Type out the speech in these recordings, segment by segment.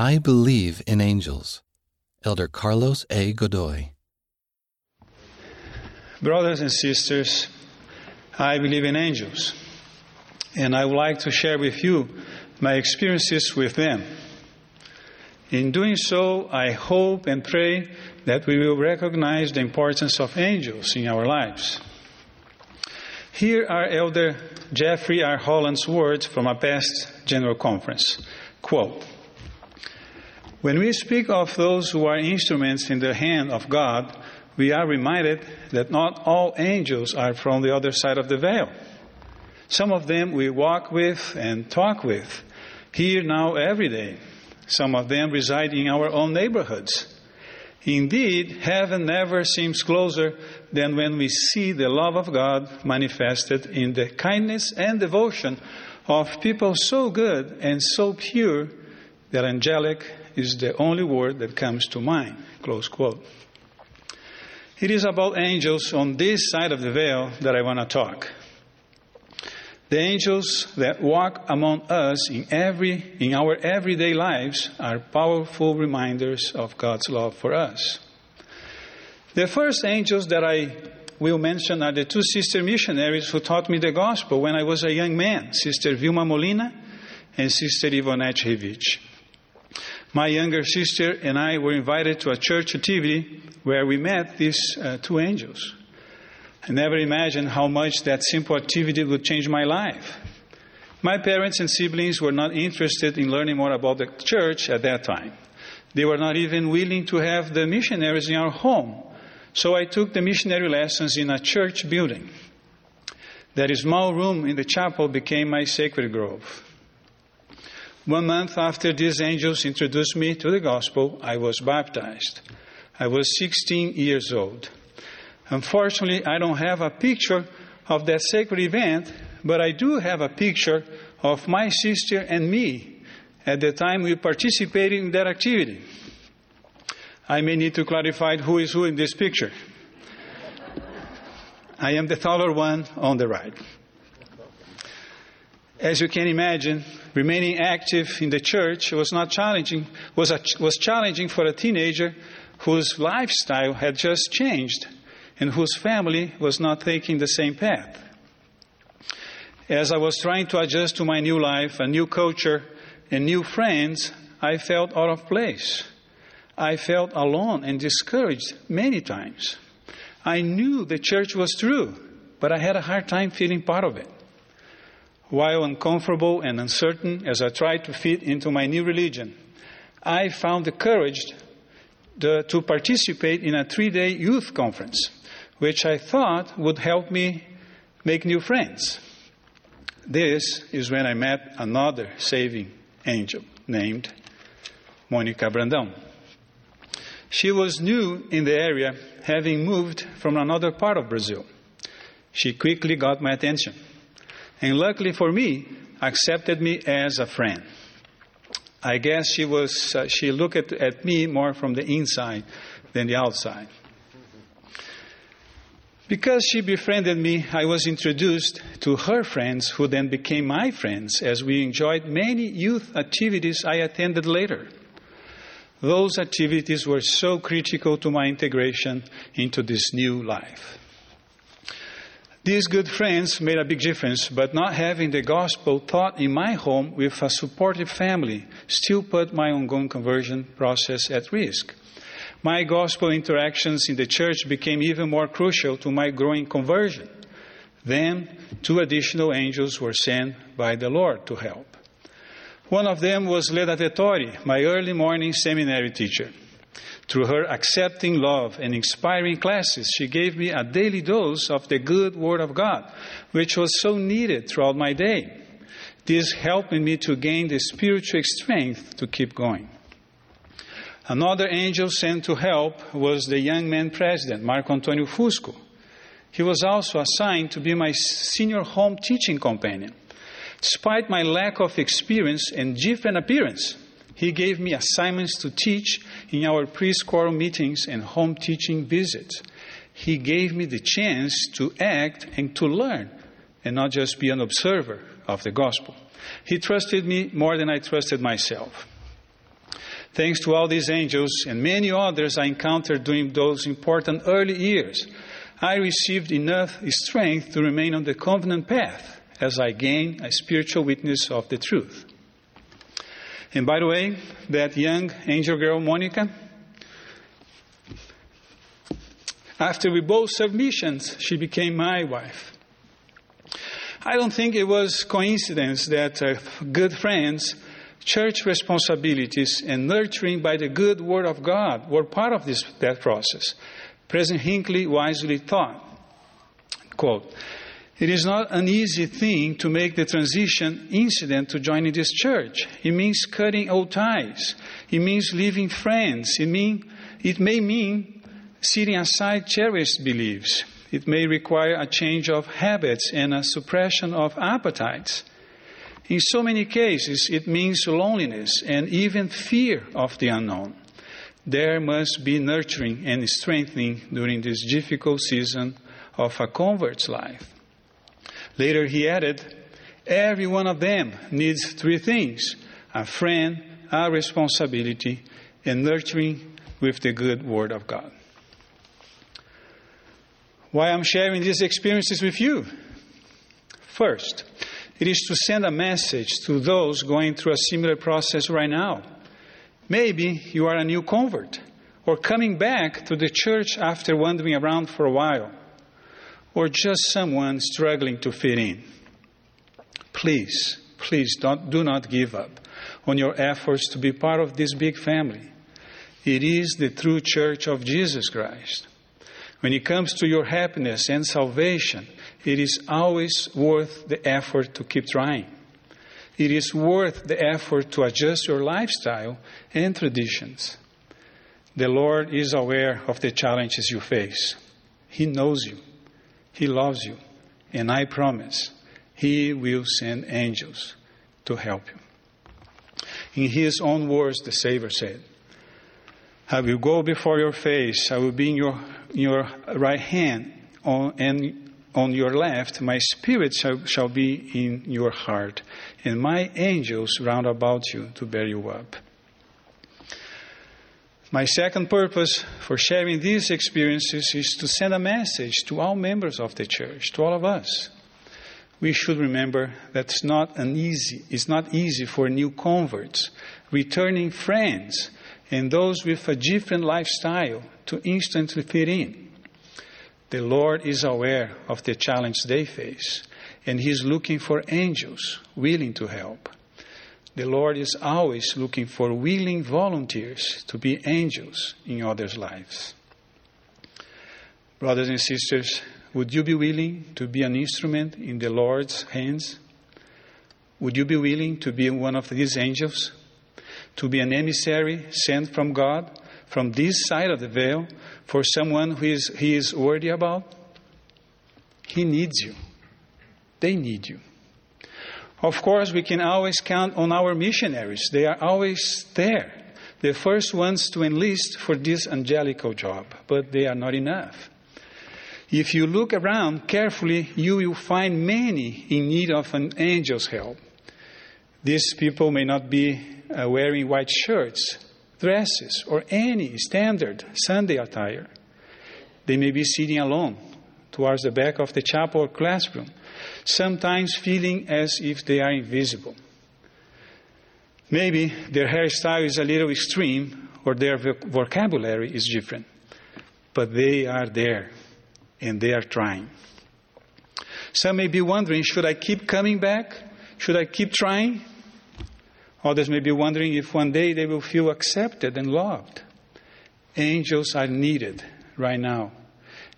I Believe in Angels. Elder Carlos A. Godoy. Brothers and sisters, I believe in angels, and I would like to share with you my experiences with them. In doing so, I hope and pray that we will recognize the importance of angels in our lives. Here are Elder Jeffrey R. Holland's words from a past General Conference. Quote, when we speak of those who are instruments in the hand of God, we are reminded that not all angels are from the other side of the veil. Some of them we walk with and talk with, here now every day. Some of them reside in our own neighborhoods. Indeed, heaven never seems closer than when we see the love of God manifested in the kindness and devotion of people so good and so pure that angelic is the only word that comes to mind. Close quote. It is about angels on this side of the veil that I want to talk. The angels that walk among us in every in our everyday lives are powerful reminders of God's love for us. The first angels that I will mention are the two sister missionaries who taught me the gospel when I was a young man, Sister Vilma Molina and Sister Ivonette Rivich. My younger sister and I were invited to a church activity where we met these uh, two angels. I never imagined how much that simple activity would change my life. My parents and siblings were not interested in learning more about the church at that time. They were not even willing to have the missionaries in our home. So I took the missionary lessons in a church building. That small room in the chapel became my sacred grove. One month after these angels introduced me to the gospel, I was baptized. I was 16 years old. Unfortunately, I don't have a picture of that sacred event, but I do have a picture of my sister and me at the time we participated in that activity. I may need to clarify who is who in this picture. I am the taller one on the right. As you can imagine, remaining active in the church was not challenging, was, a, was challenging for a teenager whose lifestyle had just changed and whose family was not taking the same path. As I was trying to adjust to my new life, a new culture, and new friends, I felt out of place. I felt alone and discouraged many times. I knew the church was true, but I had a hard time feeling part of it. While uncomfortable and uncertain as I tried to fit into my new religion, I found the courage to, participate in a three day youth conference, which I thought would help me make new friends. This is when I met another saving angel named Monica Brandão. She was new in the area, having moved from another part of Brazil. She quickly got my attention and luckily for me, accepted me as a friend. I guess she was uh, she looked at, at me more from the inside than the outside. Because she befriended me, I was introduced to her friends, who then became my friends as we enjoyed many youth activities I attended later. Those activities were so critical to my integration into this new life. These good friends made a big difference, but not having the gospel taught in my home with a supportive family still put my ongoing conversion process at risk. My gospel interactions in the church became even more crucial to my growing conversion. Then, two additional angels were sent by the Lord to help. One of them was Leda Tettori, my early morning seminary teacher. Through her accepting love and inspiring classes, she gave me a daily dose of the good Word of God, which was so needed throughout my day. This helped me to gain the spiritual strength to keep going. Another angel sent to help was the young man president, Marco Antonio Fusco. He was also assigned to be my senior home teaching companion. Despite my lack of experience and different appearance, he gave me assignments to teach in our preschool meetings and home teaching visits. He gave me the chance to act and to learn and not just be an observer of the gospel. He trusted me more than I trusted myself. Thanks to all these angels and many others I encountered during those important early years, I received enough strength to remain on the covenant path as I gained a spiritual witness of the truth. And by the way, that young angel girl, Monica, after we both submissions, she became my wife. I don't think it was coincidence that uh, good friends, church responsibilities, and nurturing by the good word of God were part of this that process. President Hinckley wisely thought, quote, it is not an easy thing to make the transition incident to joining this church. It means cutting old ties. It means leaving friends. It, mean, it may mean setting aside cherished beliefs. It may require a change of habits and a suppression of appetites. In so many cases, it means loneliness and even fear of the unknown. There must be nurturing and strengthening during this difficult season of a convert's life. Later he added, Every one of them needs three things a friend, a responsibility, and nurturing with the good word of God. Why I'm sharing these experiences with you? First, it is to send a message to those going through a similar process right now. Maybe you are a new convert or coming back to the church after wandering around for a while or just someone struggling to fit in. Please, please don't, do not give up on your efforts to be part of this big family. It is the true church of Jesus Christ. When it comes to your happiness and salvation, it is always worth the effort to keep trying. It is worth the effort to adjust your lifestyle and traditions. The Lord is aware of the challenges you face. He knows you. He loves you. And I promise He will send angels to help you. In His own words, the Savior said, I will go before your face, I will be in your, in your right hand, on, and on your left, my spirit shall, shall be in your heart, and my angels round about you to bear you up. My second purpose for sharing these experiences is to send a message to all members of the church, to all of us. We should remember that it's not an easy, it's not easy for new converts, returning friends, and those with a different lifestyle to instantly fit in. The Lord is aware of the challenge they face, and He is looking for angels willing to help. The Lord is always looking for willing volunteers to be angels in others' lives. Brothers and sisters, would you be willing to be an instrument in the Lord's hands? Would you be willing to be one of these angels? To be an emissary sent from God from this side of the veil for someone who is, he is worthy about? He needs you. They need you. Of course, we can always count on our missionaries. They are always there, the first ones to enlist for this angelical job, but they are not enough. If you look around carefully, you will find many in need of an angel's help. These people may not be uh, wearing white shirts, dresses, or any standard Sunday attire. They may be sitting alone towards the back of the chapel or classroom sometimes feeling as if they are invisible. Maybe their hairstyle is a little extreme or their vocabulary is different, but they are there and they are trying. Some may be wondering should I keep coming back? Should I keep trying? Others may be wondering if one day they will feel accepted and loved. Angels are needed right now.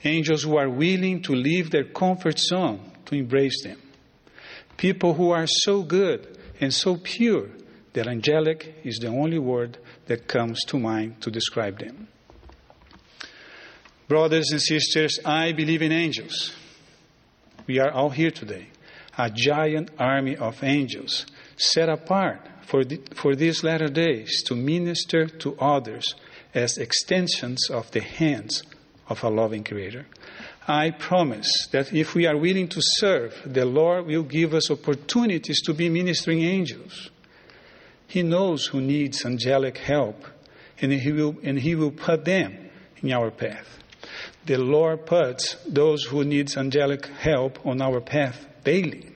Angels who are willing to leave their comfort zone to embrace them. People who are so good and so pure that angelic is the only word that comes to mind to describe them. Brothers and sisters, I believe in angels. We are all here today, a giant army of angels set apart for, the, for these latter days to minister to others as extensions of the hands of a loving Creator. I promise that if we are willing to serve, the Lord will give us opportunities to be ministering angels. He knows who needs angelic help, and He will, and he will put them in our path. The Lord puts those who need angelic help on our path daily.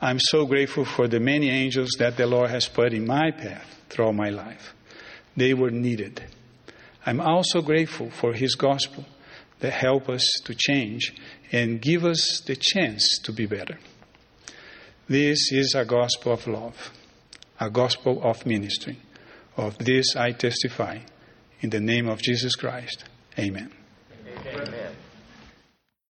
I'm so grateful for the many angels that the Lord has put in my path throughout my life. They were needed. I'm also grateful for His gospel that help us to change and give us the chance to be better. This is a gospel of love, a gospel of ministry. Of this I testify. In the name of Jesus Christ, amen.